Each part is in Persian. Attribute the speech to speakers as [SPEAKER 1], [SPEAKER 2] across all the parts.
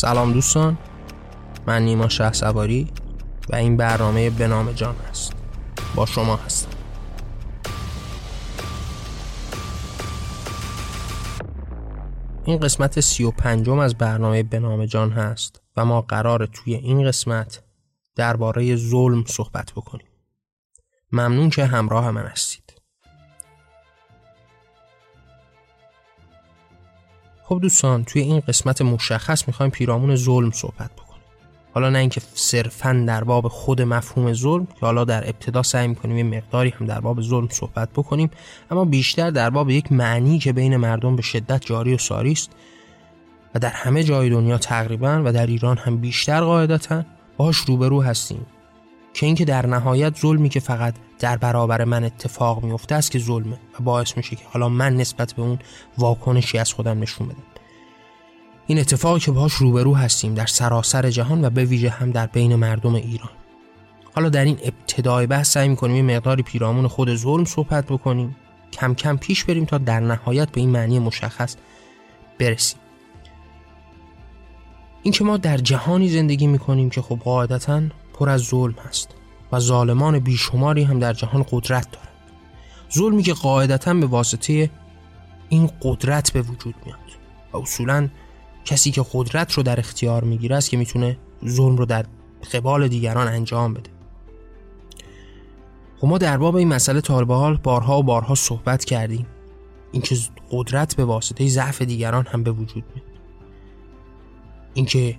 [SPEAKER 1] سلام دوستان من نیما شه سواری و این برنامه به نام جان است با شما هستم. این قسمت سی و پنجم از برنامه به نام جان هست و ما قرار توی این قسمت درباره ظلم صحبت بکنیم. ممنون که همراه من هستید. خب دوستان توی این قسمت مشخص می‌خوایم پیرامون ظلم صحبت بکنیم. حالا نه اینکه صرفا در باب خود مفهوم ظلم که حالا در ابتدا سعی می‌کنیم یه مقداری هم در باب ظلم صحبت بکنیم اما بیشتر در باب یک معنی که بین مردم به شدت جاری و ساری است و در همه جای دنیا تقریبا و در ایران هم بیشتر قاعدتا باش روبرو هستیم. که اینکه در نهایت ظلمی که فقط در برابر من اتفاق میفته است که ظلمه و باعث میشه که حالا من نسبت به اون واکنشی از خودم نشون بدم. این اتفاقی که باهاش روبرو هستیم در سراسر جهان و به ویژه هم در بین مردم ایران. حالا در این ابتدای بحث سعی می‌کنیم یه مقداری پیرامون خود ظلم صحبت بکنیم. کم کم پیش بریم تا در نهایت به این معنی مشخص برسیم. اینکه ما در جهانی زندگی می‌کنیم که خب قاعدتا پر از ظلم هست. و ظالمان بیشماری هم در جهان قدرت دارند. ظلمی که قاعدتا به واسطه این قدرت به وجود میاد و اصولا کسی که قدرت رو در اختیار می‌گیره است که می‌تونه ظلم رو در قبال دیگران انجام بده. خب ما در باب این مسئله تا حال بارها و بارها صحبت کردیم. اینکه قدرت به واسطه ضعف دیگران هم به وجود میاد. اینکه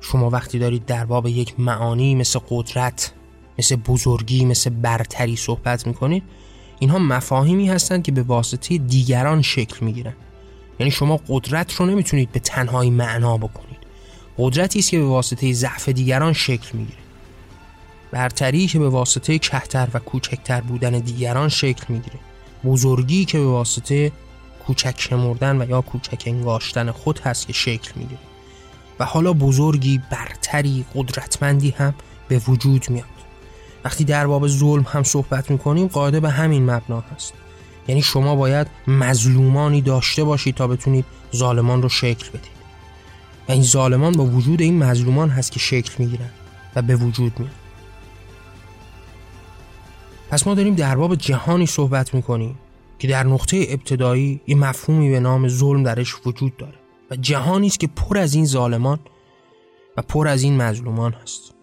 [SPEAKER 1] شما وقتی دارید در باب یک معانی مثل قدرت مثل بزرگی مثل برتری صحبت می‌کنید اینها مفاهیمی هستند که به واسطه دیگران شکل می‌گیرن. یعنی شما قدرت رو نمی‌تونید به تنهایی معنا بکنید. قدرتی است که به واسطه ضعف دیگران شکل می‌گیره. برتری که به واسطه کهتر و کوچکتر بودن دیگران شکل می‌گیره. بزرگی که به واسطه کوچک شمردن و یا کوچک انگاشتن خود هست که شکل می‌گیره. و حالا بزرگی برتری قدرتمندی هم به وجود میاد. وقتی در باب ظلم هم صحبت می‌کنیم قاعده به همین مبنا هست. یعنی شما باید مظلومانی داشته باشید تا بتونید ظالمان رو شکل بدید. و این ظالمان با وجود این مظلومان هست که شکل می‌گیرن و به وجود میاد پس ما داریم در باب جهانی صحبت می‌کنیم که در نقطه ابتدایی یه مفهومی به نام ظلم درش وجود داره. و جهانی است که پر از این ظالمان و پر از این مظلومان هست.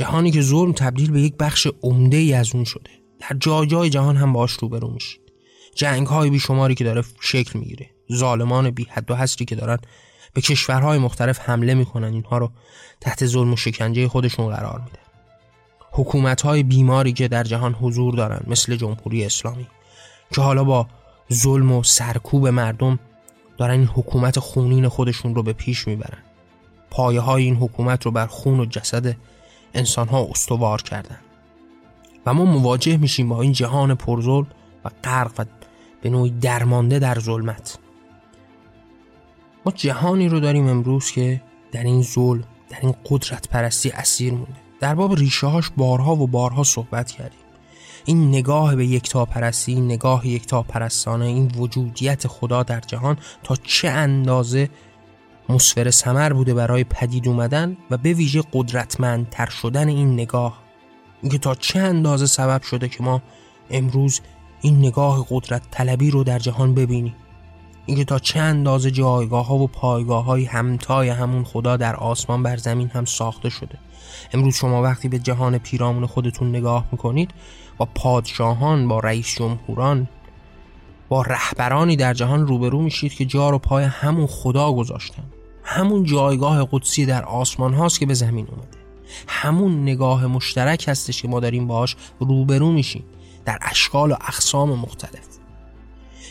[SPEAKER 1] جهانی که ظلم تبدیل به یک بخش عمده ای از اون شده. در جای جای جهان هم باش روبرو میشید. جنگ های بیشماری که داره شکل می‌گیره. ظالمان بی حد و حصری که دارن به کشورهای مختلف حمله می‌کنن. اینها رو تحت ظلم و شکنجه خودشون قرار میده حکومت های بیماری که در جهان حضور دارن مثل جمهوری اسلامی که حالا با ظلم و سرکوب مردم دارن این حکومت خونین خودشون رو به پیش می‌برن. پایه های این حکومت رو بر خون و جسد انسان ها استوار کردن و ما مواجه میشیم با این جهان پرظلم و غرق و به نوعی درمانده در ظلمت. ما جهانی رو داریم امروز که در این ظلم در این قدرت پرستی اسیر مونده. در باب ریشه هاش بارها و بارها صحبت کردیم. این نگاه به یکتا پرستی این نگاه یکتا پرستانه این وجودیت خدا در جهان تا چه اندازه مصفر سمر بوده برای پدید اومدن و به ویژه قدرتمندتر شدن این نگاه. اینکه تا چه اندازه سبب شده که ما امروز این نگاه قدرت طلبی رو در جهان ببینیم؟ اینکه تا چه اندازه جایگاه ها و پایگاه های همتای همون خدا در آسمان بر زمین هم ساخته شده. امروز شما وقتی به جهان پیرامون خودتون نگاه می‌کنید با پادشاهان با رئیس جمهوران با رهبرانی در جهان روبرو میشید که جا رو پای همون خدا گذاشتن. همون جایگاه قدسی در آسمان هاست که به زمین اومده. همون نگاه مشترک هستش که ما داریم باهاش روبرو میشیم. در اشکال و اقسام مختلف.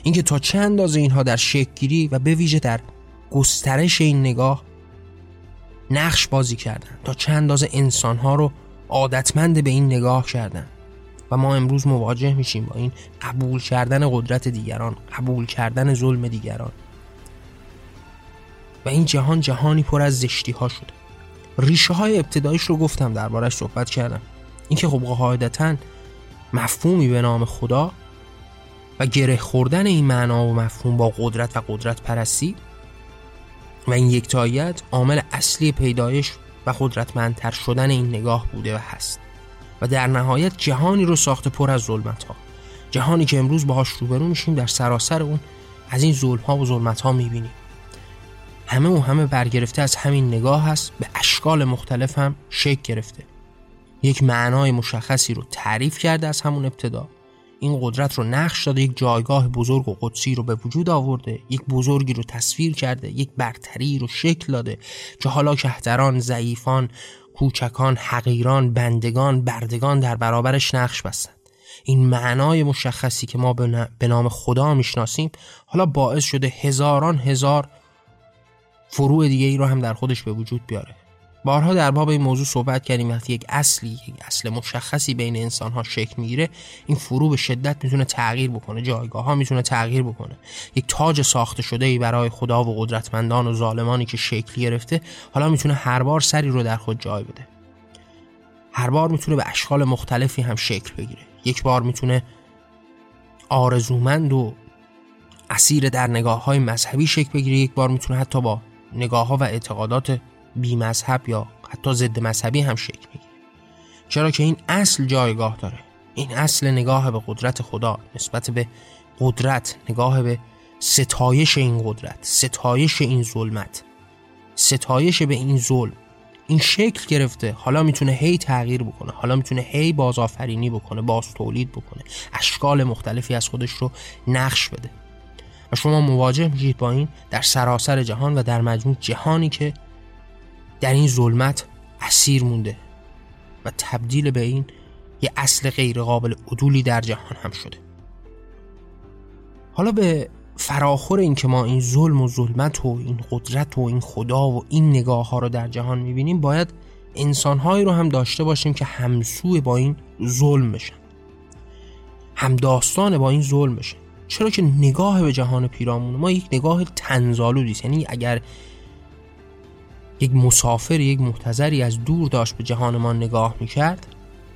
[SPEAKER 1] اینکه تا چه اندازه اینها در شکلگیری و به ویژه در گسترش این نگاه نقش بازی کردن. تا چه اندازه انسانها رو عادتمند به این نگاه کردن. و ما امروز مواجه میشیم با این قبول کردن قدرت دیگران قبول کردن ظلم دیگران. و این جهان جهانی پر از زشتی ها شده. ریشه های ابتدایش رو گفتم دربارش صحبت کردم. اینکه خب قاعدتا مفهومی به نام خدا و گره خوردن این معنا و مفهوم با قدرت و قدرت پرستی و این یکتاییت عامل اصلی پیدایش و قدرتمندتر شدن این نگاه بوده و هست. و در نهایت جهانی رو ساخته پر از ظلمت ها جهانی که امروز باهاش روبرو میشیم در سراسر اون از این ظلم ها و ظلمت ها می‌بینیم. همه و همه برگرفته از همین نگاه هست به اشکال مختلف هم شکل گرفته. یک معنای مشخصی رو تعریف کرده از همون ابتدا. این قدرت رو نقش داده یک جایگاه بزرگ و قدسی رو به وجود آورده یک بزرگی رو تصویر کرده یک برتری رو شکل داده که حالا کهتران ضعیفان کوچکان حقیران بندگان بردگان در برابرش نقش بستند این معنای مشخصی که ما به نام خدا می‌شناسیم حالا باعث شده هزاران هزار فروع دیگه ای رو هم در خودش به وجود بیاره. بارها در باب این موضوع صحبت کردیم وقتی یک اصلی یک اصل مشخصی بین انسان ها شکل می‌گیره این فرو به شدت می‌تونه تغییر بکنه جایگاه ها می‌تونه تغییر بکنه. یک تاج ساخته شده ای برای خدا و قدرتمندان و ظالمانی که شکل گرفته حالا می‌تونه هر بار سری رو در خود جای بده. هر بار می‌تونه به اشکال مختلفی هم شکل بگیره. یک بار می‌تونه آرزومند و اسیر در نگاه های مذهبی شکل بگیره. یک بار می‌تونه حتی با نگاه ها و اعتقادات بی مذهب یا حتی ضد مذهبی هم شکل بگیره چرا که این اصل جایگاه داره. این اصل نگاه به قدرت خدا نسبت به قدرت نگاه به ستایش این قدرت ستایش این ظلمت. ستایش به این ظلم. این شکل گرفته. حالا می‌تونه هی تغییر بکنه. حالا می‌تونه هی بازآفرینی بکنه باز تولید بکنه. اشکال مختلفی از خودش رو نقش بده. و شما مواجه میشید با این در سراسر جهان و در مجموع جهانی که در این ظلمت اسیر مونده و تبدیل به این یه اصل غیر قابل عدولی در جهان هم شده. حالا به فراخور این که ما این ظلم و ظلمت و این قدرت و این خدا و این نگاه ها رو در جهان می‌بینیم باید انسانهایی رو هم داشته باشیم که همسوی با این ظلم بشن. هم داستان با این ظلم بشن. چرا که نگاه به جهان پیرامون ما یک نگاه تنزالودی یعنی اگر یک مسافر یک محتظری از دور داشت به جهان ما نگاه می‌کرد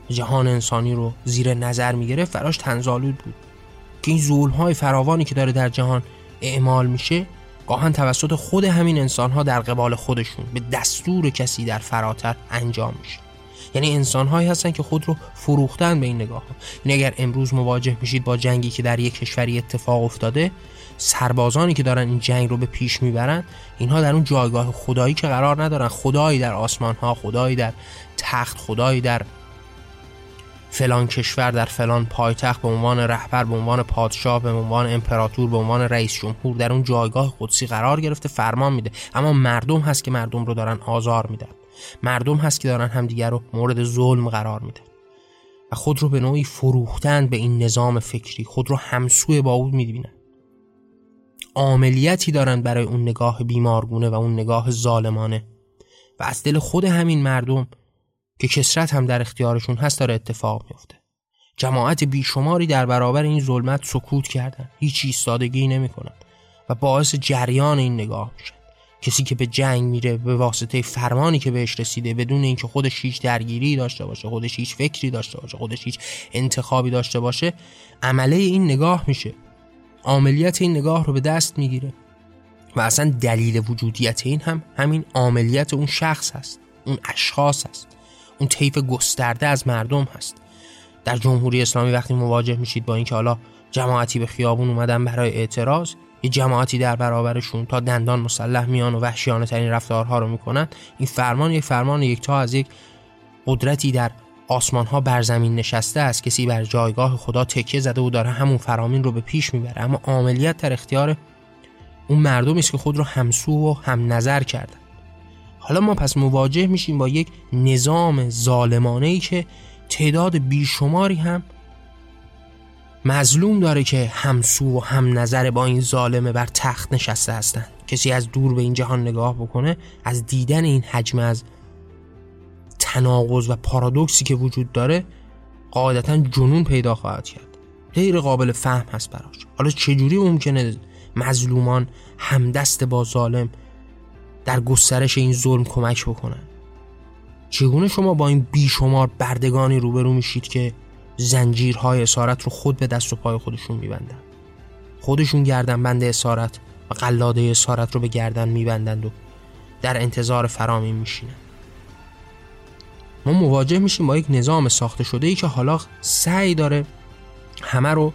[SPEAKER 1] جهان انسانی رو زیر نظر می‌گرفت فراش تنزالود بود. که این ظلم های فراوانی که داره در جهان اعمال میشه گاهن توسط خود همین انسان ها در قبال خودشون به دستور کسی در فراتر انجام میشه. یعنی انسان هایی هستن که خود رو فروختن به این نگاه ها. یعنی اگر امروز مواجه میشید با جنگی که در یک کشوری اتفاق افتاده سربازانی که دارن این جنگ رو به پیش می‌برن اینها در اون جایگاه خدایی که قرار ندارن. خدایی در آسمان ها خدایی در تخت خدایی در فلان کشور در فلان پایتخت به عنوان رهبر به عنوان پادشاه به عنوان امپراتور به عنوان رئیس جمهور در اون جایگاه قدسی قرار گرفته فرمان میده. اما مردم هست که مردم رو دارن آزار میدن. مردم هست که دارن همدیگر رو مورد ظلم قرار میدن. و خود رو به نوعی فروختن به این نظام فکری خود رو همسوی با او می‌بینن. عاملیتی دارن برای اون نگاه بیمارگونه و اون نگاه ظالمانه. و از دل خود همین مردم که کسرت هم در اختیارشون هست داره اتفاق میفته جماعت بیشماری در برابر این ظلمت سکوت کردن. هیچ ایستادگی نمی‌کنن و باعث جریان این نگاه میشن. کسی که به جنگ میره به واسطه فرمانی که بهش رسیده بدون اینکه خودش هیچ درگیری داشته باشه خودش هیچ فکری داشته باشه خودش هیچ انتخابی داشته باشه عمله این نگاه میشه. عملیت این نگاه رو به دست می‌گیره. و اصلا دلیل وجودیت این هم همین عملیت اون شخص هست اون اشخاص هست اون طیف گسترده از مردم هست. در جمهوری اسلامی وقتی مواجه میشید با اینکه حالا جماعتی به خیابون اومدن برای اعتراض یه جماعتی در برابرشون تا دندان مسلح میان و وحشیانه ترین رفتارها رو می‌کنن این فرمان یک فرمان یک تا از یک قدرتی در آسمان ها بر زمین نشسته است کسی بر جایگاه خدا تکیه زده و داره همون فرامین رو به پیش می‌بره. اما عملیات در اختیار اون مردمی است که خود رو همسو و هم نظر کردن. حالا ما پس مواجه میشیم با یک نظام ظالمانه ای که تعداد بیشماری هم مظلوم داره که همسو و هم نظر با این ظالمه بر تخت نشسته هستند کسی از دور به این جهان نگاه بکنه از دیدن این حجم از تناقض و پارادوکسی که وجود داره قاعدتا جنون پیدا خواهد کرد. غیر قابل فهم هست براش. حالا چجوری ممکنه مظلومان همدست با ظالم در گسترش این ظلم کمک بکنن؟ چگونه شما با این بیشمار بردگانی روبرو میشید که زنجیرهای اسارت رو خود به دست و پای خودشون میبندن. خودشون گردن بند اسارت و قلاده اسارت رو به گردن میبندند و در انتظار فرامین میشینن. ما مواجه میشیم با یک نظام ساخته شده ای که حالا سعی داره همه رو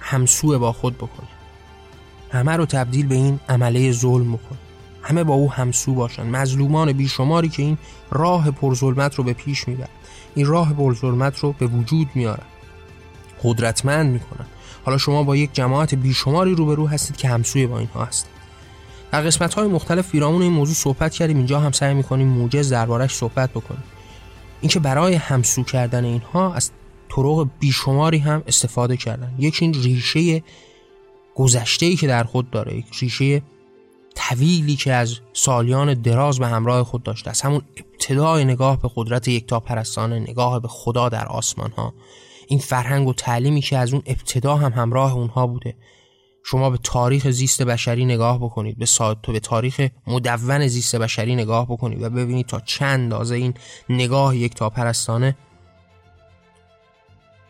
[SPEAKER 1] همسو با خود بکنه. همه رو تبدیل به این عمله ظلم بکنه. همه با او همسو باشن مظلومان بیشماری که این راه پرظلمت رو به پیش می‌برن این راه پرظلمت رو به وجود میارن قدرتمند می‌کنن حالا شما با یک جماعت بیشماری روبرو هستید که همسوی با اینها هستید. در قسمت های مختلف فیرامون این موضوع صحبت کردیم. اینجا هم سعی می‌کنیم موجز دربارش صحبت بکنیم. اینکه برای همسو کردن اینها از طرق بیشماری هم استفاده کردن. یک این ریشه گذشته ای که در خود داره یک ریشه طویلی که از سالیان دراز به همراه خود داشته از همون ابتدای نگاه به قدرت یکتا پرستانه نگاه به خدا در آسمان ها این فرهنگ و تعلیمی که از اون ابتدا هم همراه اونها بوده. شما به تاریخ زیست بشری نگاه بکنید. به تو به تاریخ مدون زیست بشری نگاه بکنید و ببینید تا چند اندازه این نگاه یک تا پرستانه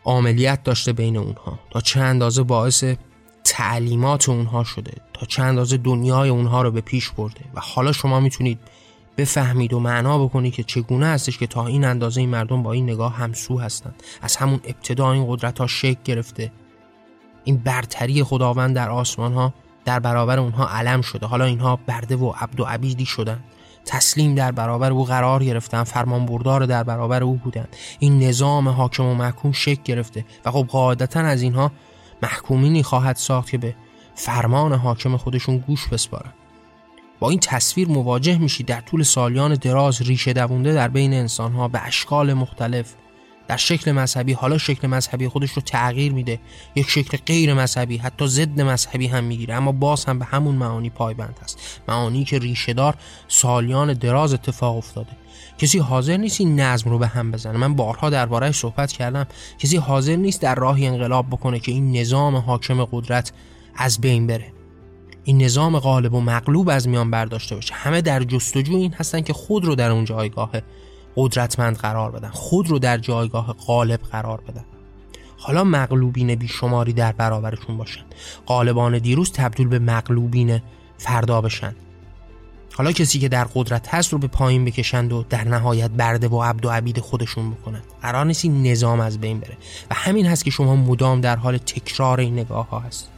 [SPEAKER 1] عملیت داشته بین اونها. تا چند اندازه باعث تعلیمات اونها شده تا چند اندازه دنیای اونها رو به پیش برده و حالا شما می‌تونید بفهمید و معنا بکنید که چگونه هستش که تا این اندازه این مردم با این نگاه همسو هستند. از همون ابتدا این قدرت ها شکل گرفته. این برتری خداوند در آسمان ها در برابر اونها علم شده. حالا اینها برده و عبد و عبیدی شدن. تسلیم در برابر او قرار گرفتن. فرمان بردار در برابر او بودن. این نظام حاکم و محکوم شکل گرفته. و خب قاعدتا از اینها محکومینی خواهد ساخت که به فرمان حاکم خودشون گوش بسپارن. با این تصویر مواجه میشید در طول سالیان دراز ریشه دوونده در بین انسانها به اشکال مختلف. در شکل مذهبی حالا شکل مذهبی خودش رو تغییر میده. یک شکل غیر مذهبی حتی ضد مذهبی هم می‌گیره. اما باز هم به همون معانی پایبند هست. معانی که ریشهدار سالیان دراز اتفاق افتاده. کسی حاضر نیست این نظم رو به هم بزنه. من بارها دربارهش صحبت کردم. کسی حاضر نیست در راهی انقلاب بکنه که این نظام حاکم قدرت از بین بره. این نظام غالب و مغلوب از میان برداشته باشه. همه در جستجو این هستن که خود رو در اون جایگاه قدرتمند قرار بدن. خود رو در جایگاه غالب قرار بدن. حالا مغلوبین بیشماری در برابرشون باشن. غالبان دیروز تبدیل به مغلوبین فردا بشن. حالا کسی که در قدرت هست رو به پایین بکشند و در نهایت برده و عبد و عبید خودشون بکنند. قرار نیست این نظام از بین بره. و همین هست که شما مدام در حال تکرار این نگاه ها هست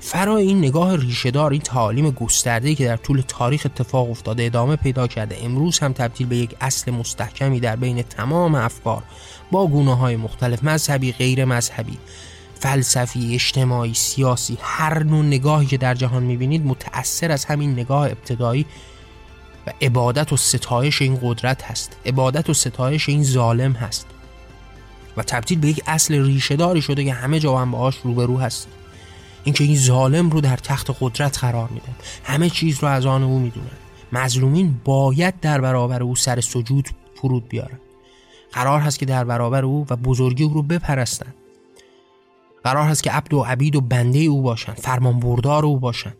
[SPEAKER 1] فرای این نگاه ریشهدار این تعالیم گسترده که در طول تاریخ اتفاق افتاده ادامه پیدا کرده امروز هم تبدیل به یک اصل مستحکمی در بین تمام افکار با گونه های مختلف مذهبی غیر مذهبی. فلسفی اجتماعی سیاسی هر نوع نگاهی که در جهان می‌بینید متأثر از همین نگاه ابتدایی و عبادت و ستایش این قدرت هست. عبادت و ستایش این ظالم هست. و تبدیل به یک اصل ریشهداری شده که همه جا هم باهاش روبرو هست اینکه این ظالم رو در تخت قدرت قرار میدن. همه چیز رو از آن او می‌دونن. مظلومین باید در برابر او سر سجود فرود بیارن. قرار هست که در برابر او و بزرگی او رو بپرستن. قرار هست که عبد و عبید و بنده او باشن فرمان بردار او باشن.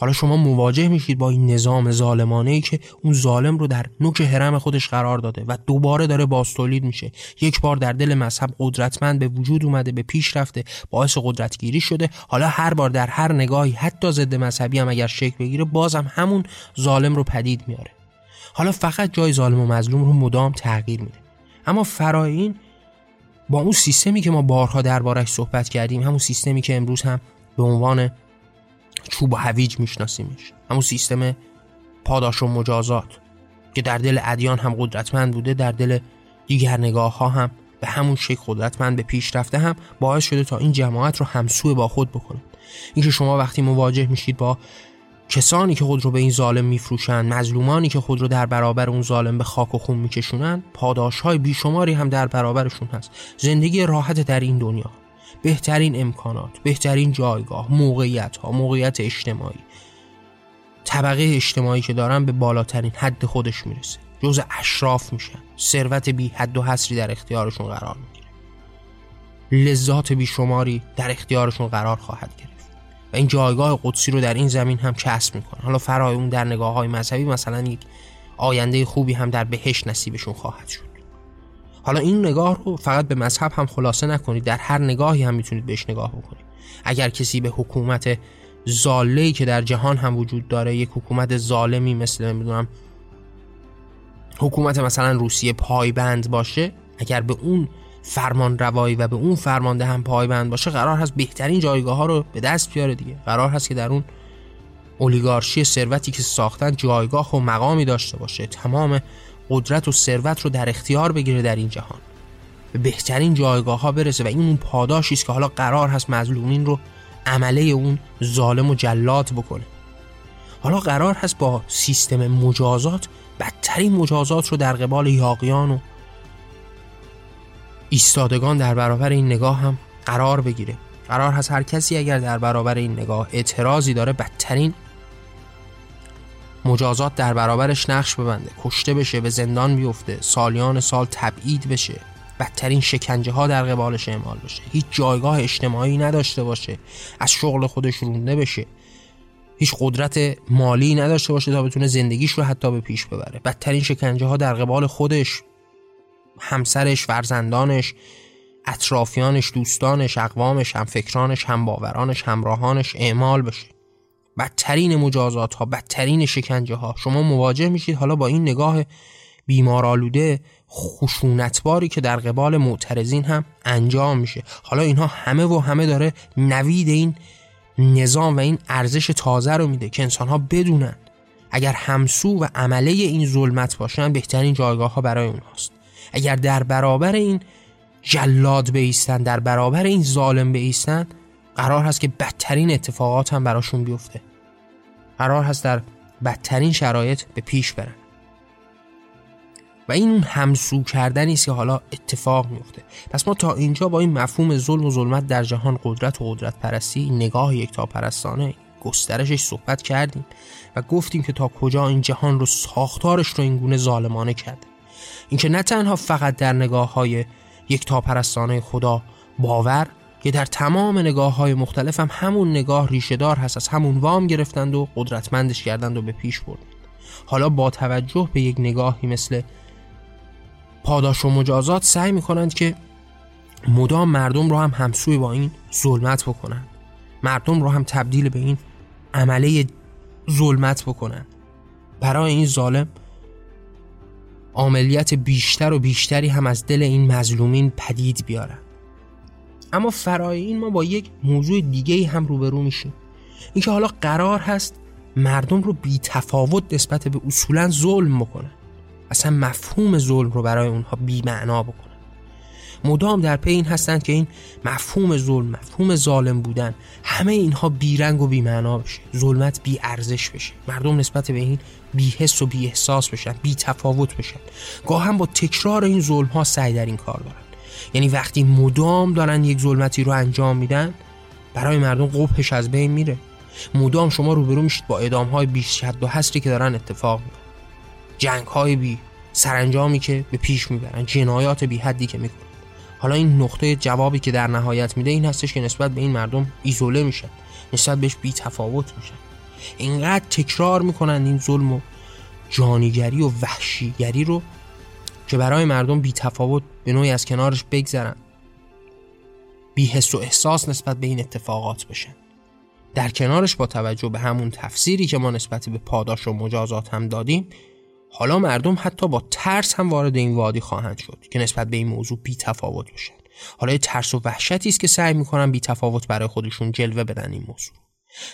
[SPEAKER 1] حالا شما مواجه میشید با این نظام ظالمانه ای که اون ظالم رو در نوک حرم خودش قرار داده و دوباره داره باستولید میشه. یک بار در دل مذهب قدرتمند به وجود اومده به پیش رفته باعث قدرتگیری شده. حالا هر بار در هر نگاهی حتی ضد مذهبی هم اگر شکل بگیره بازم همون ظالم رو پدید میاره. حالا فقط جای ظالم و مظلوم رو مدام تغییر میده. اما فرای این با اون سیستمی که ما بارها دربارش صحبت کردیم همون سیستمی که امروز هم به عنوان چوب و هویج میشناسیمش. همون سیستم پاداش و مجازات که در دل ادیان هم قدرتمند بوده در دل دیگر نگاه ها هم به همون شکل قدرتمند به پیش رفته هم باعث شده تا این جماعت رو همسو با خود بکنه. اینکه شما وقتی مواجه میشید با کسانی که خود رو به این ظالم میفروشند مظلومانی که خود رو در برابر اون ظالم به خاک و خون میکشونن پاداش های بیشماری هم در برابرشون هست. زندگی راحت در این دنیا بهترین امکانات بهترین جایگاه موقعیت ها موقعیت اجتماعی طبقه اجتماعی که دارن به بالاترین حد خودش می‌رسه. جز اشراف میشن. ثروت بی حد و حصری در اختیارشون قرار می‌گیره. لذات بیشماری در اختیارشون قرار خواهد گرفت. و این جایگاه قدسی رو در این زمین هم کسب می‌کنه حالا فرای اون در نگاه های مذهبی مثلا یک آینده خوبی هم در بهش نصیبشون خواهد شد. حالا این نگاه رو فقط به مذهب هم خلاصه نکنید در هر نگاهی هم می‌تونید بهش نگاه بکنید. اگر کسی به حکومت زاله که در جهان هم وجود داره یک حکومت ظالمی مثل نمی‌دونم حکومت مثلا روسیه پایبند باشه اگر به اون فرمان روایی و به اون فرمانده هم پایبند باشه قرار هست بهترین جایگاه ها رو به دست بیاره دیگه. قرار هست که در اون اولیگارشی ثروتی که ساختن جایگاه و مقامی داشته باشه. تمام قدرت و ثروت رو در اختیار بگیره در این جهان. به بهترین جایگاه ها برسه و این اون پاداشی است که حالا قرار هست مظلومین رو عمله اون ظالم و جلات بکنه. حالا قرار هست با سیستم مجازات بدترین مجازات رو در قبال یاقیان و ایستادگان در برابر این نگاه هم قرار بگیره. قرار هست هر کسی اگر در برابر این نگاه اعتراضی داره بدترین مجازات در برابرش نقش ببنده کشته بشه به زندان بیفته سالیان سال تبعید بشه بدترین شکنجه ها در قبالش اعمال بشه. هیچ جایگاه اجتماعی نداشته باشه از شغل خودش رونده بشه. هیچ قدرت مالی نداشته باشه تا بتونه زندگیش رو حتی به پیش ببره. بدترین شکنجه ها در قبال خودش همسرش فرزندانش اطرافیانش دوستانش اقوامش همفکرانش همباورانش همراهانش اعمال بشه. بدترین مجازات ها بدترین شکنجه ها شما مواجه میشید حالا با این نگاه بیمارالوده خشونتباری که در قبال معترضین هم انجام میشه. حالا اینها همه و همه داره نوید این نظام و این ارزش تازه رو میده که انسان ها بدونن اگر همسو و عمله این ظلمت باشن بهترین جایگاه ها برای اونهاست. اگر در برابر این جلاد بیستن در برابر این ظالم بیستن قرار هست که بدترین اتفاقات هم براشون بیفته. قرار هست در بدترین شرایط به پیش برن. و این اون همسو کردنی است که حالا اتفاق میفته. پس ما تا اینجا با این مفهوم ظلم و ظلمت در جهان قدرت و قدرت پرستی نگاه یک پرستانه گسترشش صحبت کردیم و گفتیم که تا کجا این جهان رو ساختارش رو این گونه ظالمانه کرده. اینکه نه تنها فقط در نگاه های یک پرستانه خدا باور که در تمام نگاه های مختلف هم همون نگاه ریشهدار هست از همون وام گرفتند و قدرتمندش کردند و به پیش بردند حالا با توجه به یک نگاهی مثل پاداش و مجازات سعی می‌کنند که مدام مردم رو هم همسوی با این ظلمت بکنند. مردم رو هم تبدیل به این عمله ظلمت بکنند. برای این ظالم عملیت بیشتر و بیشتری هم از دل این مظلومین پدید بیارن. اما فرای این ما با یک موضوع دیگه هم روبرو میشیم. اینکه حالا قرار هست مردم رو بی تفاوت نسبت به اصولا ظلم بکنن. اصلا مفهوم ظلم رو برای اونها بی معنا بکنن. مدام در پی این هستند که این مفهوم ظلم مفهوم ظالم بودن همه اینها بیرنگ و بی معنا بشه. ظلمت بی ارزش بشه. مردم نسبت به این بی حس و بی احساس بشن بی تفاوت بشن. گاه هم با تکرار این ظلم ها سعی در این کار دارن. یعنی وقتی مدام دارن یک ظلمتی رو انجام میدن برای مردم قبهش از بین میره. مدام شما روبرو میشید با اعدام های بیش شد و حسری که دارن اتفاق میفته جنگ های بی سرانجامی که به پیش می‌برن جنایات بی حدی که می‌کنن. حالا این نقطه جوابی که در نهایت میده این هستش که نسبت به این مردم ایزوله میشن. نسبت بهش بی تفاوت میشن. اینقدر تکرار می‌کنن این ظلم و جانیگری و وحشیگری رو که برای مردم بی تفاوت به نوعی از کنارش بگذرن. بی حس و احساس نسبت به این اتفاقات بشن. در کنارش با توجه به همون تفسیری که ما نسبت به پاداش و مجازات هم دادیم حالا مردم حتی با ترس هم وارد این وادی خواهند شد که نسبت به این موضوع بی تفاوت بشن حالا ترس و وحشتی است که سعی می‌کنن بی تفاوت برای خودشون جلوه بدن این موضوع.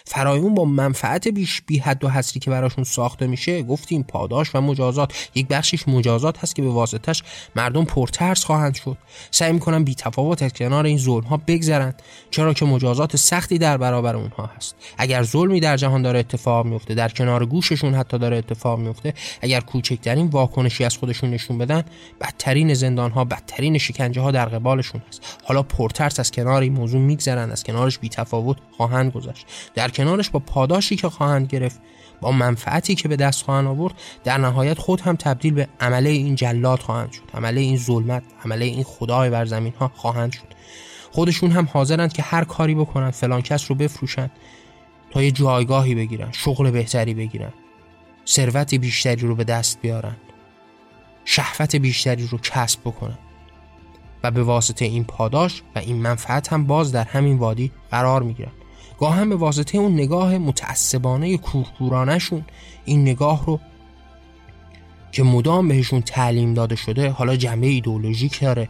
[SPEAKER 1] فرایون با منفعت بیش بی حد و حصری که براشون ساخته میشه گفتیم پاداش و مجازات. یک بخشش مجازات هست که به واسطش مردم پرترس خواهند شد. سعی می‌کنن بی تفاوت از کنار این ظلم ها بگذرند. چرا که مجازات سختی در برابر اونها هست. اگر ظلمی در جهان داره اتفاق میفته در کنار گوششون حتی داره اتفاق میفته اگر کوچکترین واکنشی از خودشون نشون بدن بدترین زندان ها بدترین شکنجه ها در قبالشون هست. حالا پرترس از کنار این موضوع میگذرند از کنارش بی تفاوت خواهند گذشت. در کنارش با پاداشی که خواهند گرفت با منفعتی که به دست خواهند آورد در نهایت خود هم تبدیل به عمله این جلاد خواهند شد عمله این ظلمت عمله این خدای بر زمین ها خواهند شد. خودشون هم حاضرند که هر کاری بکنن فلان کس رو بفروشند تا یه جایگاهی بگیرن شغل بهتری بگیرن ثروت بیشتری رو به دست بیارن شهوت بیشتری رو کسب بکنن و به واسطه این پاداش و این منفعت هم باز در همین وادی قرار می‌گیرن گاهن به واسطه اون نگاه متعصبانه کورکورانشون این نگاه رو که مدام بهشون تعلیم داده شده حالا جنبه ایدولوژیک داره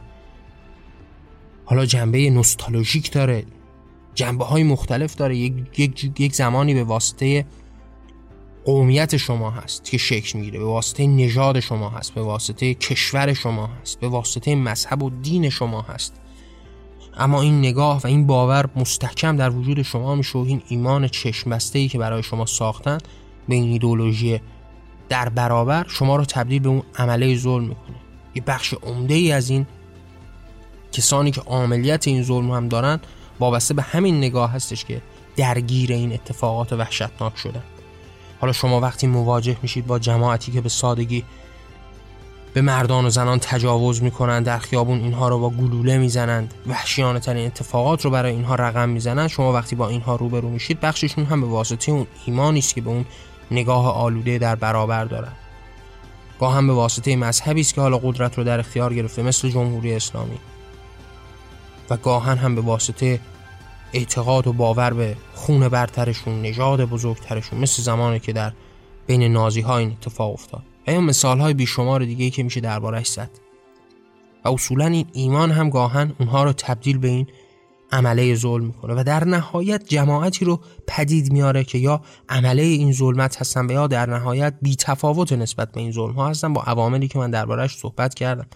[SPEAKER 1] حالا جنبه نوستالژیک داره جنبه های مختلف داره یک, یک, یک زمانی به واسطه قومیت شما هست که شکل می‌گیره به واسطه نژاد شما هست به واسطه کشور شما هست به واسطه مذهب و دین شما هست. اما این نگاه و این باور مستحکم در وجود شما میشه این ایمان چشم ای که برای شما ساختن به این ایدولوژی در برابر شما رو تبدیل به اون عمله ظلم می‌کنه. یه بخش عمده ای از این کسانی که عملیت این ظلم هم دارن وابسته به همین نگاه هستش که درگیر این اتفاقات وحشتناک شدن. حالا شما وقتی مواجه میشید با جماعتی که به سادگی به مردان و زنان تجاوز می‌کنند در خیابون اینها رو با گلوله می‌زنند. وحشیانه ترین اتفاقات رو برای اینها رقم می‌زنند. شما وقتی با اینها روبرو میشید بخششون هم به واسطه اون ایمانی است که به اون نگاه آلوده در برابر دارد گاه هم به واسطه مذهبی است که حالا قدرت رو در اختیار گرفته مثل جمهوری اسلامی. و گاهن هم به واسطه اعتقاد و باور به خون برترشون نژاد بزرگترشون مثل زمانی که در بین نازی ها این اتفاق افتاد. و یا مثال های بیشمار دیگه که میشه دربارهش زد. و اصولا این ایمان هم گاهن اونها رو تبدیل به این عمله ظلم می‌کنه و در نهایت جماعتی رو پدید میاره که یا عمله این ظلمت هستن و یا در نهایت بی تفاوت نسبت به این ظلم ها هستن. با عواملی که من دربارهش صحبت کردم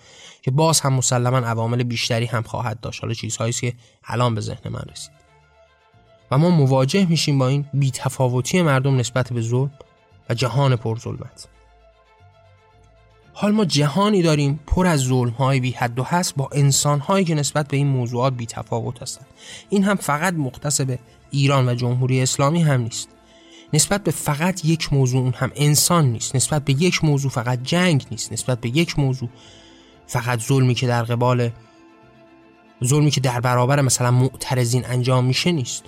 [SPEAKER 1] که باز هم مسلما عوامل بیشتری هم خواهد داشت. حالا چیزهایی که الان به ذهن من رسید. و ما مواجه میشیم با این بیتفاوتی مردم نسبت به ظلم و جهان پر ظلمت حال ما جهانی داریم پر از ظلم های بی حد و هست با انسان هایی که نسبت به این موضوعات بی تفاوت هستند. این هم فقط مختص به ایران و جمهوری اسلامی هم نیست. نسبت به فقط یک موضوع اون هم انسان نیست. نسبت به یک موضوع فقط جنگ نیست. نسبت به یک موضوع فقط ظلمی که در قبال ظلمی که در برابر مثلا معترضین انجام میشه نیست.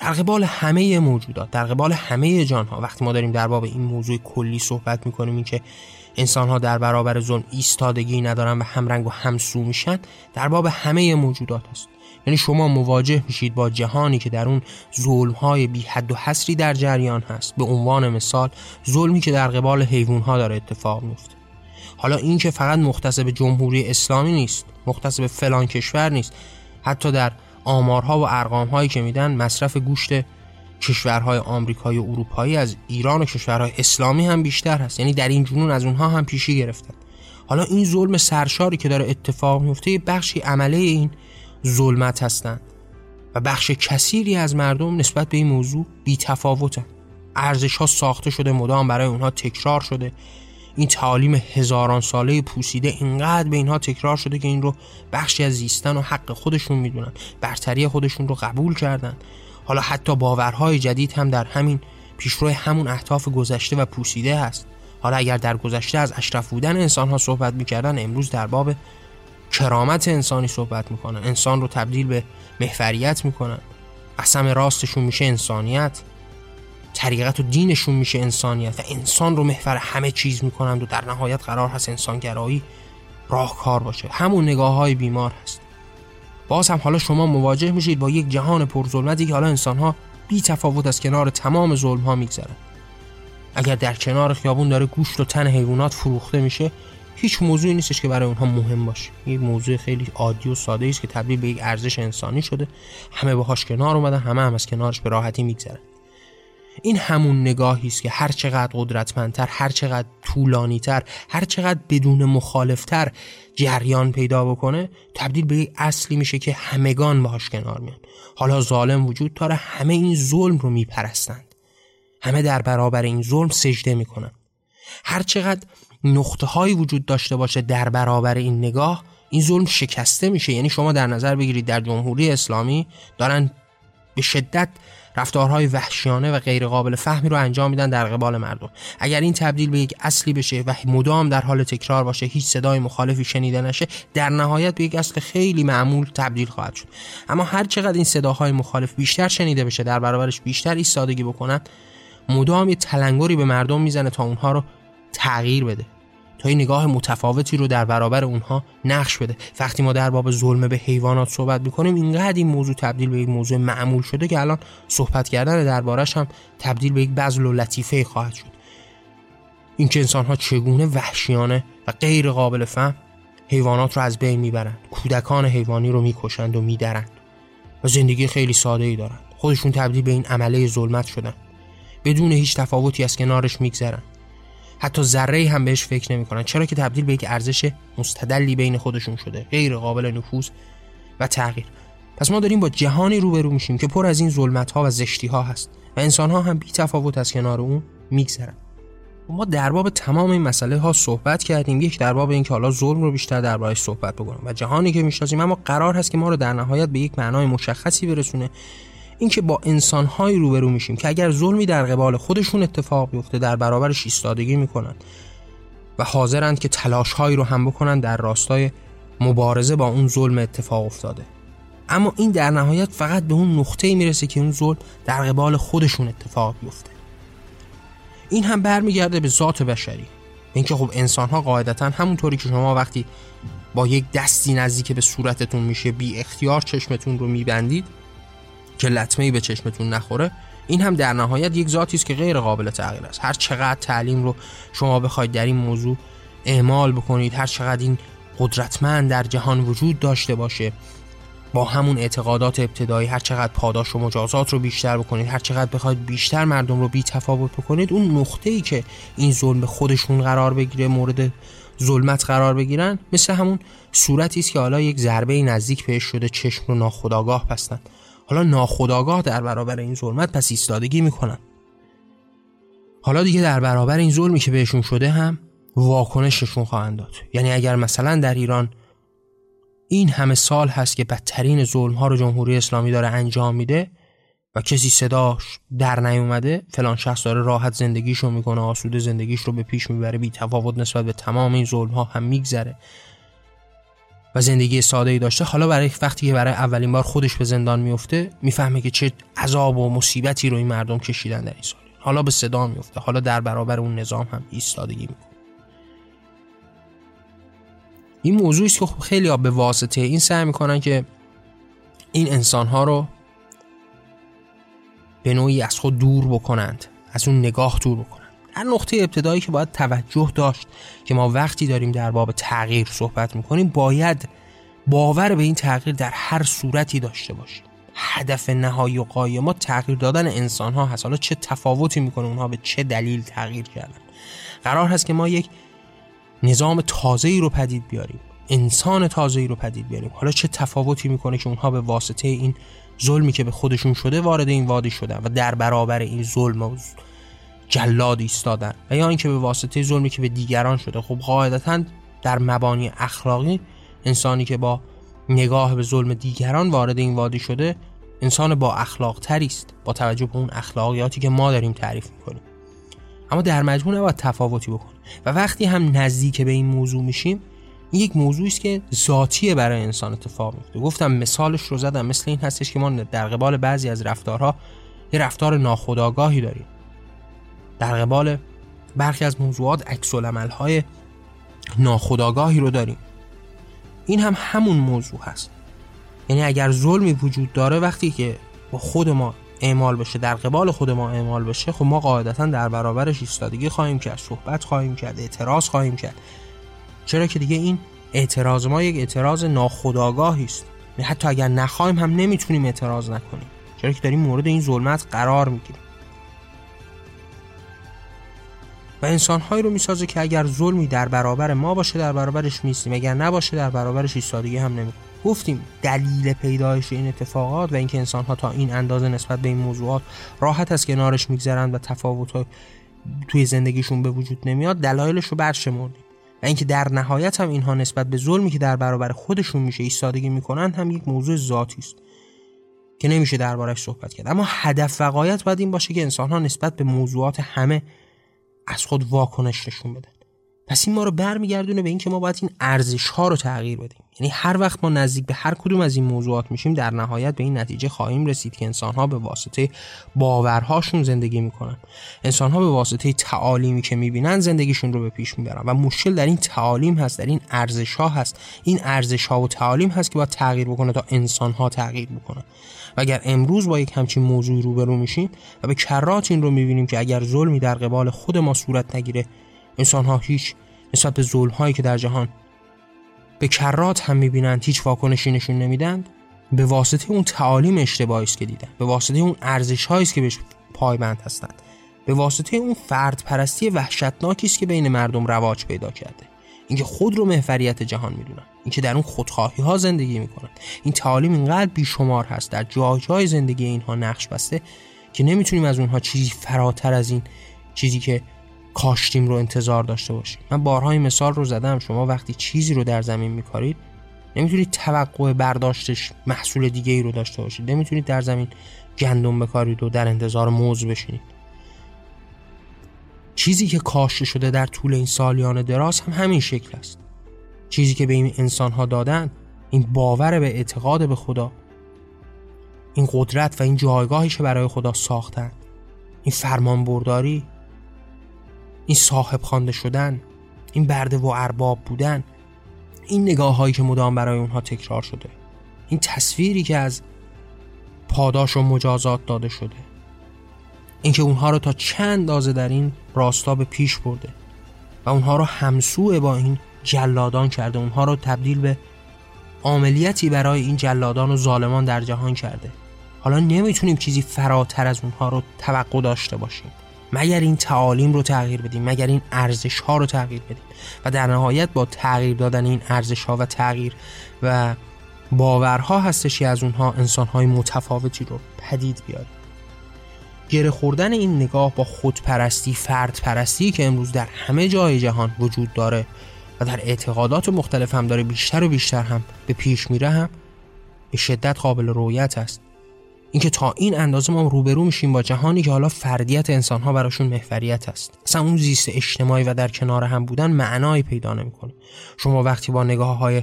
[SPEAKER 1] در قبال همه موجودات در قبال همه جانها وقتی ما داریم در باب این موضوع کلی صحبت می‌کنیم این که انسان ها در برابر ظلم ایستادگی ندارن و همرنگ و همسو میشن در باب همه موجودات است یعنی شما مواجه میشید با جهانی که در اون ظلم های بی حد و حسری در جریان هست. به عنوان مثال ظلمی که در قبال حیوان ها داره اتفاق میفته حالا این که فقط مختص به جمهوری اسلامی نیست مختص به فلان کشور نیست حتی در آمارها و ارقامهایی که میدن مصرف گوشت کشورهای آمریکایی و اروپایی از ایران و کشورهای اسلامی هم بیشتر هست. یعنی در این جنون از اونها هم پیشی گرفتن. حالا این ظلم سرشاری که داره اتفاق میفته یه بخشی عمله این ظلمت هستند و بخش کثیری از مردم نسبت به این موضوع بی تفاوتن ارزش ها ساخته شده مدام برای اونها تکرار شده. این تعالیم هزاران ساله پوسیده اینقدر به اینها تکرار شده که این رو بخشی از زیستن و حق خودشون می‌دونن. برتری خودشون رو قبول کردن. حالا حتی باورهای جدید هم در همین پیشرو همون اهداف گذشته و پوسیده هست. حالا اگر در گذشته از اشرف بودن انسان ها صحبت می‌کردن امروز در باب کرامت انسانی صحبت می‌کنن. انسان رو تبدیل به محفریت می‌کنن. قسم راستشون میشه انسانیت. طریقت و دینشون میشه انسانیت. و انسان رو محور همه چیز می‌کنند و در نهایت قرار هست انسانگرایی راهکار باشه. همون نگاه های بیمار هست. باز هم حالا شما مواجه میشید با یک جهان پرظلمتی که حالا انسان ها بی تفاوت از کنار تمام ظلم ها میگذرن. اگر در کنار خیابون داره گوشت و تن حیوانات فروخته میشه هیچ موضوعی نیستش که برای اونها مهم باشه. یک موضوع خیلی عادی و ساده است که تبدیل به یک ارزش انسانی شده. همه باهاش کنار اومدن همه هم از کنارش به راحتی میگذرن. این همون نگاهی است که هر چقدر قدرتمندتر هر چقدر طولانیتر هر چقدر بدون مخالفتر جریان پیدا بکنه تبدیل به یک اصلی میشه که همگان باهاش کنار میان. حالا ظالم وجود داره همه این ظلم رو میپرستند. همه در برابر این ظلم سجده می‌کنن. هر چقدر نقطه هایی وجود داشته باشه در برابر این نگاه این ظلم شکسته میشه. یعنی شما در نظر بگیرید در جمهوری اسلامی دارن به شدت رفتارهای وحشیانه و غیر قابل فهمی رو انجام میدن در قبال مردم. اگر این تبدیل به یک اصلی بشه و مدام در حال تکرار باشه هیچ صدای مخالفی شنیده نشه در نهایت به یک اصل خیلی معمول تبدیل خواهد شد. اما هر چقدر این صداهای مخالف بیشتر شنیده بشه در برابرش بیشتر ایستادگی بکنن مدام یه تلنگری به مردم می‌زنه تا اونها رو تغییر بده. تا این نگاه متفاوتی رو در برابر اونها نقش بده. وقتی ما در باب ظلم به حیوانات صحبت می‌کنیم اینقدر این موضوع تبدیل به یک موضوع معمول شده که الان صحبت کردن دربارش هم تبدیل به یک بذل و لطیفه خواهد شد. اینکه انسان ها چگونه وحشیانه و غیر قابل فهم حیوانات رو از بین می‌برند کودکان حیوانی رو می‌کشند و میدرند و زندگی خیلی ساده ای دارند. خودشون تبدیل به این عمله ظلمت شدن. بدون هیچ تفاوتی از کنارش میگذرن. حتی ذره هم بهش فکر نمی‌کنن. چرا که تبدیل به یک ارزش مستدلی بین خودشون شده. غیر قابل نفوذ و تغییر. پس ما داریم با جهانی روبرو میشیم که پر از این ظلمت ها و زشتی ها هست و انسان ها هم بی تفاوت از کنار اون میگذرن. ما در باب تمام این مسئله ها صحبت کردیم. یک در باب اینکه حالا ظلم رو بیشتر دربارش صحبت بکنیم و جهانی که می‌شناسیم اما قرار هست که ما رو در نهایت به یک معنای مشخصی برسونه اینکه با انسانهایی روبرو میشیم که اگر ظلمی در قبال خودشون اتفاق بیفته در برابرش ایستادگی می‌کنن و حاضرند که تلاشهایی رو هم بکنن در راستای مبارزه با اون ظلم اتفاق افتاده. اما این در نهایت فقط به اون نقطه می‌رسه که اون ظلم در قبال خودشون اتفاق بیفته. این هم برمیگرده به ذات بشری. اینکه خب انسان ها قاعدتا همونطوری که شما وقتی با یک دستی نزدیک به صورتتون میشه بی اختیار چشمتون رو میبندید که لطمه به چشمتون نخوره این هم در نهایت یک ذاتی است که غیر قابل تغییر است. هر چقدر تعلیم رو شما بخواید در این موضوع اعمال بکنید هر چقدر این قدرتمند در جهان وجود داشته باشه با همون اعتقادات ابتدایی هر چقدر پاداش و مجازات رو بیشتر بکنید هر چقدر بخواید بیشتر مردم رو بی تفاوت بکنید اون نقطه ای که این ظلم به خودشون قرار بگیره مورد ظلمت قرار بگیرن مثل همون صورتی است که حالا یک ضربه نزدیک بهش شده چشم رو ناخداگاه بستن. حالا ناخداگاه در برابر این ظلمت پس ایستادگی می‌کنن. حالا دیگه در برابر این ظلمی که بهشون شده هم واکنششون خواهند داد. یعنی اگر مثلا در ایران این همه سال هست که بدترین ظلم ها رو جمهوری اسلامی داره انجام میده و کسی صداش در نیومده فلان شخص داره راحت زندگیشو می‌کنه آسوده زندگیش رو به پیش می‌بره بی تفاوت نسبت به تمام این ظلم ها هم میگذره. و زندگی ساده ای داشته حالا برای وقتی که برای اولین بار خودش به زندان میفته می‌فهمه که چه عذاب و مصیبتی رو این مردم کشیدن در این سال حالا به صدا میفته حالا در برابر اون نظام هم ایستادگی می‌کنه. این موضوعی است که خب خیلی ها به واسطه. این سعی می‌کنن که این انسان ها رو به نوعی از خود دور بکنند از اون نگاه دور بکنند. در نقطه ابتدایی که باید توجه داشت که ما وقتی داریم در باب تغییر صحبت می‌کنیم باید باور به این تغییر در هر صورتی داشته باشیم. هدف نهایی و قایه ما تغییر دادن انسان ها هست. حالا چه تفاوتی می‌کنه اونها به چه دلیل تغییر کردن؟ قرار هست که ما یک نظام تازه ای رو پدید بیاریم. انسان تازه ای رو پدید بیاریم. حالا چه تفاوتی می‌کنه که اونها به واسطه این ظلمی که به خودشون شده وارد این وادی شدن و در برابر این ظلم و جلاد ایستادن و یا اینکه به واسطه ظلمی که به دیگران شده. خب قاعدتا در مبانی اخلاقی انسانی که با نگاه به ظلم دیگران وارد این وادی شده انسان با اخلاق تری است با توجه به اون اخلاقیاتی که ما داریم تعریف می‌کنیم. اما در مجموع نباید تفاوتی بکنیم. و وقتی هم نزدیک به این موضوع میشیم این یک موضوعی است که ذاتیه برای انسان اتفاق میفته گفتم مثالش رو زدم مثل این هستش که ما در قبال بعضی از رفتارها یه رفتار ناخودآگاهی داریم. در قبال برخی از موضوعات عکس های ناخودآگاهی رو داریم. این هم همون موضوع هست. یعنی اگر ظلمی وجود داره وقتی که با خود ما اعمال بشه در قبال خود ما اعمال بشه خب ما قاعدتا در برابرش ایستادگی خواهیم کرد صحبت خواهیم کرد اعتراض خواهیم کرد. چرا که دیگه این اعتراض ما یک اعتراض ناخودآگاهی است. یعنی حتی اگر نخواهیم هم نمی‌تونیم اعتراض نکنیم. چرا که داریم مورد این ظلمت قرار می‌گیریم. و انسانهایی رو می‌سازه که اگر ظلمی در برابر ما باشه در برابرش میستیم اگر نباشه در برابرش ایستادگی هم نمی گفتیم دلیل پیدایش این اتفاقات و اینکه انسان ها تا این اندازه نسبت به این موضوعات راحت از کنارش میگذرند و تفاوت توی زندگیشون به وجود نمیاد دلایلش رو برشمردیم. و اینکه در نهایت هم اینها نسبت به ظلمی که در برابر خودشون میشه ایستادگی می‌کنن هم یک موضوع ذاتی است که نمیشه دربارش صحبت کرد. اما هدف و باید این باشه که انسان ها نسبت به موضوعات همه از خود واکنش نشون بدن پس این ما رو برمیگردونه به اینکه ما باید این ارزش ها رو تغییر بدیم. یعنی هر وقت ما نزدیک به هر کدوم از این موضوعات میشیم در نهایت به این نتیجه خواهیم رسید که انسان ها به واسطه باورهاشون زندگی می‌کنن. انسان ها به واسطه تعالیمی که می‌بینن زندگیشون رو به پیش می‌برن و مشکل در این تعالیم هست در این ارزش ها هست. این ارزش ها و تعالیم هست که باید تغییر بکنه تا انسان ها تغییر بکنن. و اگر امروز با یک همچین موضوعی روبرو میشیم و به کرات این رو می‌بینیم که اگر ظلمی در قبال خود ما صورت نگیره انسان ها هیچ نسبت به ظلم هایی که در جهان به کرات هم می‌بینند هیچ واکنشی نشون نمیدند به واسطه اون تعالیم اشتباهی است که دیدن به واسطه اون ارزش است که بهش پایبند هستند به واسطه اون فرد پرستی وحشتناکی است که بین مردم رواج پیدا کرده. اینکه خود رو محوریت جهان می‌دونن اینکه در اون خودخواهی ها زندگی می‌کنن. این تعالیم اینقدر بیشمار هست در جای جای زندگی اینها نقش بسته که نمی‌تونیم از اونها چیزی فراتر از این چیزی که کاشتیم رو انتظار داشته باشیم. من بارها این مثال رو زدم شما وقتی چیزی رو در زمین میکارید نمی‌تونید توقع برداشتش محصول دیگه ای رو داشته باشید. نمی‌تونید در زمین گندم بکارید و در انتظار موز بشینید. چیزی که کاشته شده در طول این سالیان دراز هم همین شکل است. چیزی که به این انسان ها دادن این باور به اعتقاد به خدا. این قدرت و این جایگاهی که برای خدا ساختن. این فرمان برداری این صاحب خوانده شدن این برده و ارباب بودن این نگاه هایی که مدام برای اونها تکرار شده. این تصویری که از پاداش و مجازات داده شده. اینکه اونها رو تا چند اندازه در این راستا به پیش برده و اونها رو همسو با این جلادان کرده. اونها رو تبدیل به عملیتی برای این جلادان و ظالمان در جهان کرده. حالا نمی‌تونیم چیزی فراتر از اونها رو توقع داشته باشیم. مگر این تعالیم رو تغییر بدیم مگر این ارزش ها رو تغییر بدیم. و در نهایت با تغییر دادن این ارزش ها و تغییر و باورها هستش که از اونها انسان های متفاوتی رو پدید بیاریم. گره خوردن این نگاه با خودپرستی فرد پرستی که امروز در همه جای جهان وجود داره و در اعتقادات مختلف هم داره بیشتر و بیشتر هم به پیش میره هم به شدت قابل رویت است. اینکه تا این اندازه ما روبرو میشیم با جهانی که حالا فردیت انسانها براشون محوریت است. اصلا اون زیست اجتماعی و در کنار هم بودن معنایی پیدا نمی‌کنه. شما وقتی با نگاه های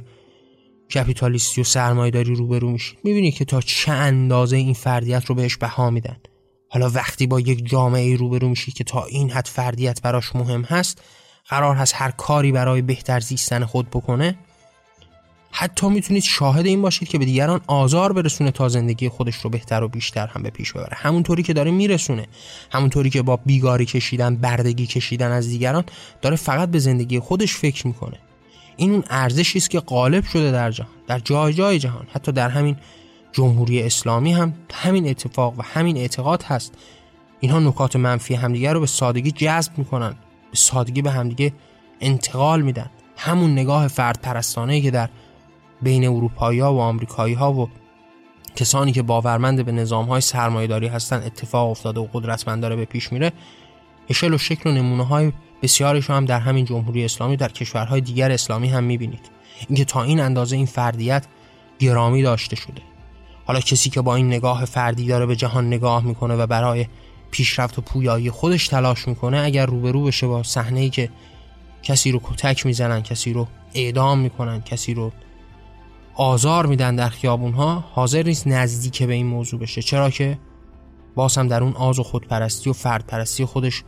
[SPEAKER 1] کپیتالیستی و سرمایه‌داری روبرو میشید می‌بینید که تا چه اندازه این فردیت رو بهش بها میدن. حالا وقتی با یک جامعه روبرو میشید که تا این حد فردیت براش مهم هست قرار هست هر کاری برای بهتر زیستن خود بکنه حتی می‌تونید شاهد این باشید که به دیگران آزار برسونه تا زندگی خودش رو بهتر و بیشتر هم به پیش ببره. همونطوری که داره میرسونه همونطوری که با بیگاری کشیدن بردگی کشیدن از دیگران داره فقط به زندگی خودش فکر می‌کنه. این اون ارزشی است که غالب شده در جهان در جای جای جهان حتی در همین جمهوری اسلامی هم همین اتفاق و همین اعتقاد هست. اینها نکات منفی همدیگه رو به سادگی جذب می‌کنن. به سادگی به همدیگه انتقال میدن. همون نگاه فرد پرستانه که در بین اروپایی ها و آمریکایی ها و کسانی که باورمند به نظام های سرمایه داری هستن اتفاق افتاده و قدرتمند داره به پیش میره اشل و شکل و نمونه های بسیارش هم در همین جمهوری اسلامی در کشورهای دیگر اسلامی هم می‌بینید. اینکه تا این اندازه این فردیت گرامی داشته شده. حالا کسی که با این نگاه فردی داره به جهان نگاه می‌کنه و برای پیشرفت و پویایی خودش تلاش می‌کنه اگر روبرو بشه با صحنه که کسی رو کتک می‌زنن کسی رو اعدام می‌کنن کسی رو آزار میدن در خیابون ها حاضر نیست نزدیک به این موضوع بشه. چرا که باز هم در اون آز و خودپرستی و فردپرستی خودش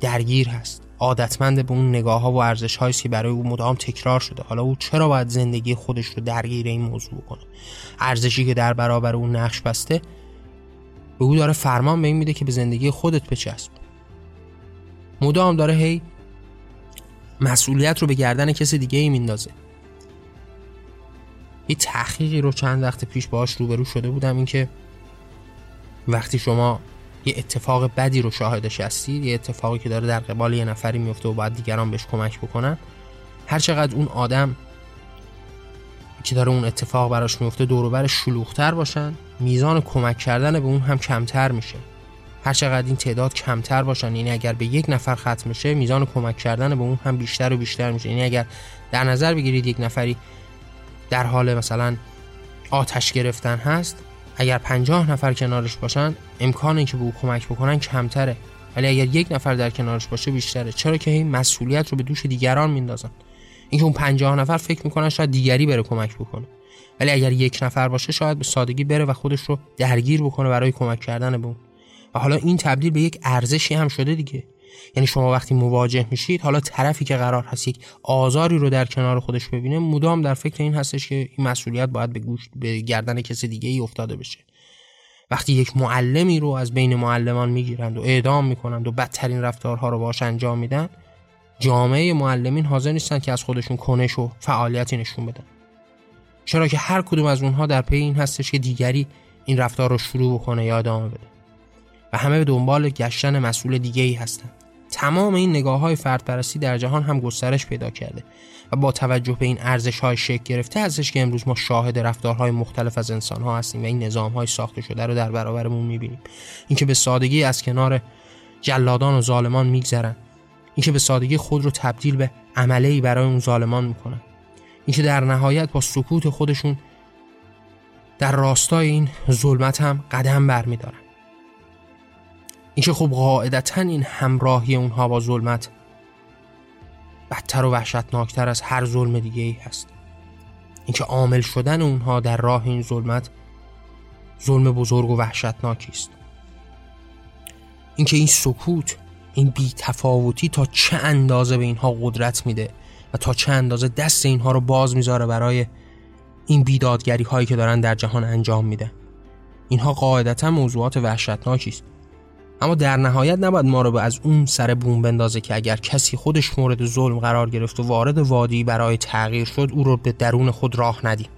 [SPEAKER 1] درگیر هست. عادتمند به اون نگاه ها و ارزش هایی که برای او مدام تکرار شده. حالا او چرا باید زندگی خودش رو درگیر این موضوع کنه ارزشی که در برابر اون نقش بسته به او داره فرمان به این میده که به زندگی خودت بچسب. مدام داره هی مسئولیت رو به گردن کسی دیگه ای میندازه. یه تحقیقی رو چند وقت پیش باهاش روبرو شده بودم اینکه وقتی شما یه اتفاق بدی رو شاهدش هستید یه اتفاقی که داره در قبال یه نفری میفته و باید دیگران بهش کمک بکنن. هر چقدر اون آدم که داره اون اتفاق براش میفته دوروبر شلوغتر باشن میزان کمک کردن به اون هم کمتر میشه. هر چقدر این تعداد کمتر باشن یعنی اگر به یک نفر ختم میشه میزان کمک کردن به اون هم بیشتر و بیشتر میشه. یعنی اگر در نظر بگیرید یک نفری در حال مثلا آتش گرفتن هست اگر پنجاه نفر کنارش باشن امکان اینکه به او کمک بکنن کمتره. ولی اگر یک نفر در کنارش باشه بیشتره. چرا که این مسئولیت رو به دوش دیگران میندازن. اینکه اون پنجاه نفر فکر می‌کنن شاید دیگری بره کمک بکنه. ولی اگر یک نفر باشه شاید به سادگی بره و خودش رو درگیر بکنه برای کمک کردن به اون. و حالا این تبدیل به یک ارزشی هم شده دیگه. یعنی شما وقتی مواجه میشید حالا طرفی که قرار هست یک آزاری رو در کنار خودش ببینه مدام در فکر این هستش که این مسئولیت باید به گوش به گردن کسی دیگه ای افتاده بشه. وقتی یک معلمی رو از بین معلمان می‌گیرند و اعدام می‌کنند و بدترین رفتارها رو باش انجام میدن جامعه معلمین حاضر نیستن که از خودشون کنش و فعالیتی نشون بدن. چرا که هر کدوم از اونها در پی این هستش که دیگری این رفتار رو شروع بکنه یا ادامه بده. و همه به دنبال گشتن مسئول دیگه ای هستن. تمام این نگاه های فردپرستی در جهان هم گسترش پیدا کرده و با توجه به این ارزش های شکل گرفته هستش که امروز ما شاهد رفتارهای مختلف از انسان ها هستیم و این نظام های ساخته شده رو در برابرمون می‌بینیم. اینکه به سادگی از کنار جلادان و ظالمان میگذرن. اینکه به سادگی خود رو تبدیل به عمله ای برای اون ظالمان می‌کنن. اینکه در نهایت با سکوت خودشون در راستای این ظلمت هم قدم برمیدارن. اینکه خب قاعدتا این همراهی اونها با ظلمت بدتر و وحشتناکتر از هر ظلم دیگه ای هست. اینکه عامل شدن اونها در راه این ظلمت ظلم بزرگ و وحشتناکی است. اینکه این سکوت این بی تفاوتی تا چه اندازه به اینها قدرت میده و تا چه اندازه دست اینها رو باز می‌ذاره برای این بیدادگری هایی که دارن در جهان انجام میده. اینها قاعدتا موضوعات وحشتناکی است. اما در نهایت نباید ما رو به از اون سر بوم بندازه که اگر کسی خودش مورد ظلم قرار گرفت و وارد وادی برای تغییر شد او رو به درون خود راه ندیم.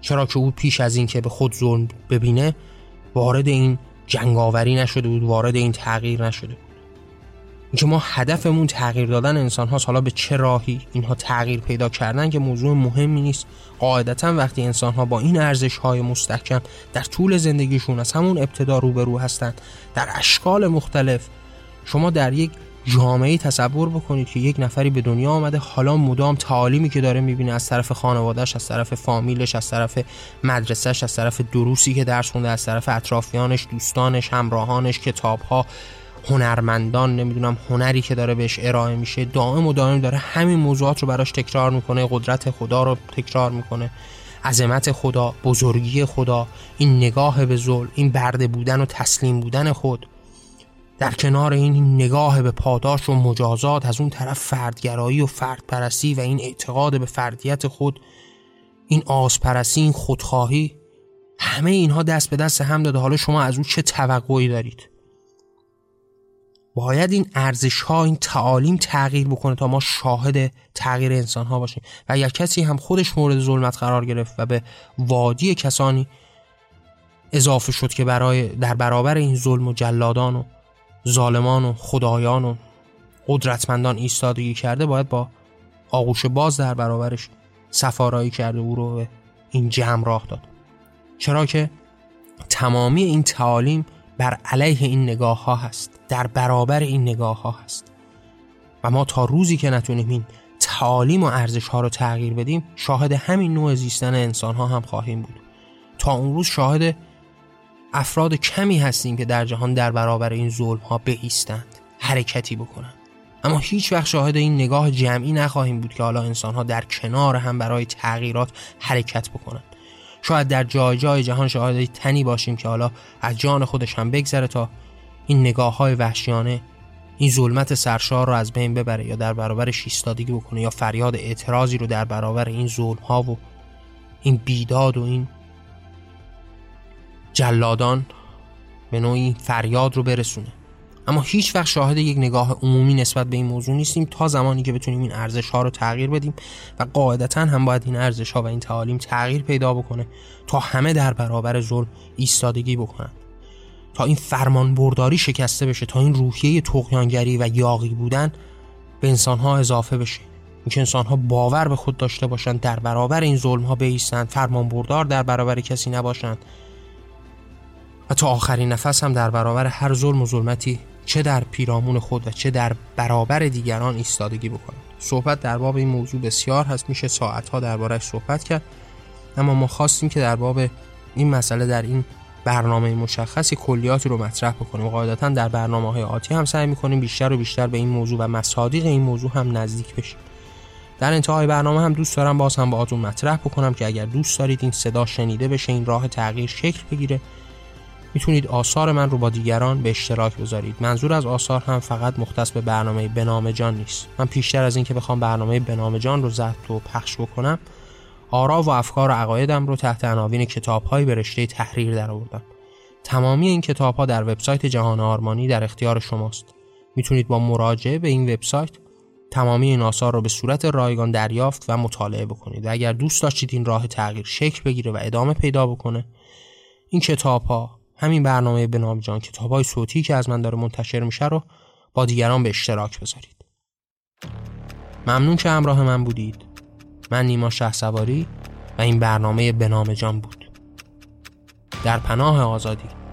[SPEAKER 1] چرا که او پیش از این که به خود ظلم ببینه وارد این جنگاوری نشده بود وارد این تغییر نشده اینکه ما هدفمون تغییر دادن انسان هاست. حالا به چه راهی اینها تغییر پیدا کردن که موضوع مهمی نیست. قاعدتا وقتی انسان ها با این ارزش های مستحکم در طول زندگیشون از همون ابتدا روبرو هستند در اشکال مختلف شما در یک جامعه تصور بکنید که یک نفری به دنیا آمده حالا مدام تعالیمی که داره می‌بینه از طرف خانوادهش از طرف فامیلش از طرف مدرسهش از طرف دروسی که درس خونده از طرف اطرافیانش دوستانش همراهانش کتابها هنرمندان نمی‌دونم هنری که داره بهش ارائه میشه دائم و دائم داره همین موضوعات رو براش تکرار می‌کنه قدرت خدا رو تکرار می‌کنه عظمت خدا بزرگی خدا این نگاه به ظلم این برده بودن و تسلیم بودن خود. در کنار این نگاه به پاداش و مجازات از اون طرف فردگرایی و فردپرستی و این اعتقاد به فردیت خود این آزپرستی این خودخواهی همه اینها دست به دست هم داده. حالا شما از او چه توقعی دارید؟ باید این ارزش ها این تعالیم تغییر بکنه تا ما شاهد تغییر انسان ها باشیم. و اگر کسی هم خودش مورد ظلمت قرار گرفت و به وادی کسانی اضافه شد که برای در برابر این ظلم و جلادان و ظالمان و خدایان و قدرتمندان ایستادگی کرده باید با آغوش باز در برابرش سفارایی کرده او رو به این جمع راه داد. چرا که تمامی این تعالیم بر علیه این نگاه ها هست در برابر این نگاه ها هست. و ما تا روزی که نتونیم این تعالیم و ارزش ها رو تغییر بدیم شاهد همین نوع زیستن انسان ها هم خواهیم بود. تا اون روز شاهد افراد کمی هستیم که در جهان در برابر این ظلم ها بایستند حرکتی بکنند. اما هیچ وقت شاهد این نگاه جمعی نخواهیم بود که حالا انسان ها در کنار هم برای تغییرات حرکت بکنند. شاید در جای جای جهان شاهد تنی باشیم که حالا از جان خودش هم بگذره تا این نگاه های وحشیانه این ظلمت سرشار رو از بین ببره یا در برابرش ایستادگی بکنه یا فریاد اعتراضی رو در برابر این ظلم ها و این بیداد و این جلادان به نوعی فریاد رو برسونه. اما هیچ وقت شاهد یک نگاه عمومی نسبت به این موضوع نیستیم تا زمانی که بتونیم این ارزش ها رو تغییر بدیم و قاعدتا هم باید این ارزش ها و این تعالیم تغییر پیدا بکنه تا همه در برابر ظلم ایستادگی بکنن تا این فرمان برداری شکسته بشه تا این روحیه تقیانگری و یاقی بودن به انسان ها اضافه بشه. اینکه انسان ها باور به خود داشته باشند در برابر این ظلم ها بیستند فرمان بردار در برابر کسی نباشند و تا آخرین نفس هم در برابر هر ظلم و ظلمتی چه در پیرامون خود و چه در برابر دیگران ایستادگی بکنند صحبت در باب این موضوع بسیار هست میشه ساعتها دربارهش صحبت کرد. اما ما خواستیم که در باب این مسئله در این برنامه مشخصی کلیاتی رو مطرح بکنیم. قاعدتا در برنامه های آتی هم سعی می‌کنیم بیشتر و بیشتر به این موضوع و مصادیق این موضوع هم نزدیک بشیم. در انتهای برنامه هم دوست دارم باز هم باهاتون مطرح بکنم که اگر دوست دارید این صدا شنیده بشه این راه تغییر شکل بگیره. می‌تونید آثار من رو با دیگران به اشتراک بذارید. منظور از آثار هم فقط مختص به برنامه بنام جان نیست. من پیشتر از اینکه بخوام برنامه بنام جان رو ضبط و پخش بکنم آرا و افکار و عقایدم رو تحت عناوین کتابهایی به رشته تحریر درآوردم. تمامی این کتاب ها در وبسایت جهان آرمانی در اختیار شماست. می‌تونید با مراجعه به این وبسایت تمامی این آثار رو به صورت رایگان دریافت و مطالعه بکنید. و اگر دوست داشتید این راه تغییر شکل بگیره و ادامه پیدا بکنه این کتاب ها همین برنامه به نام جان کتاب های صوتی که از من داره منتشر میشه رو با دیگران به اشتراک بذارید. ممنون که همراه من بودید. من نیما شه سواری و این برنامه به نام جان بود. در پناه آزادی.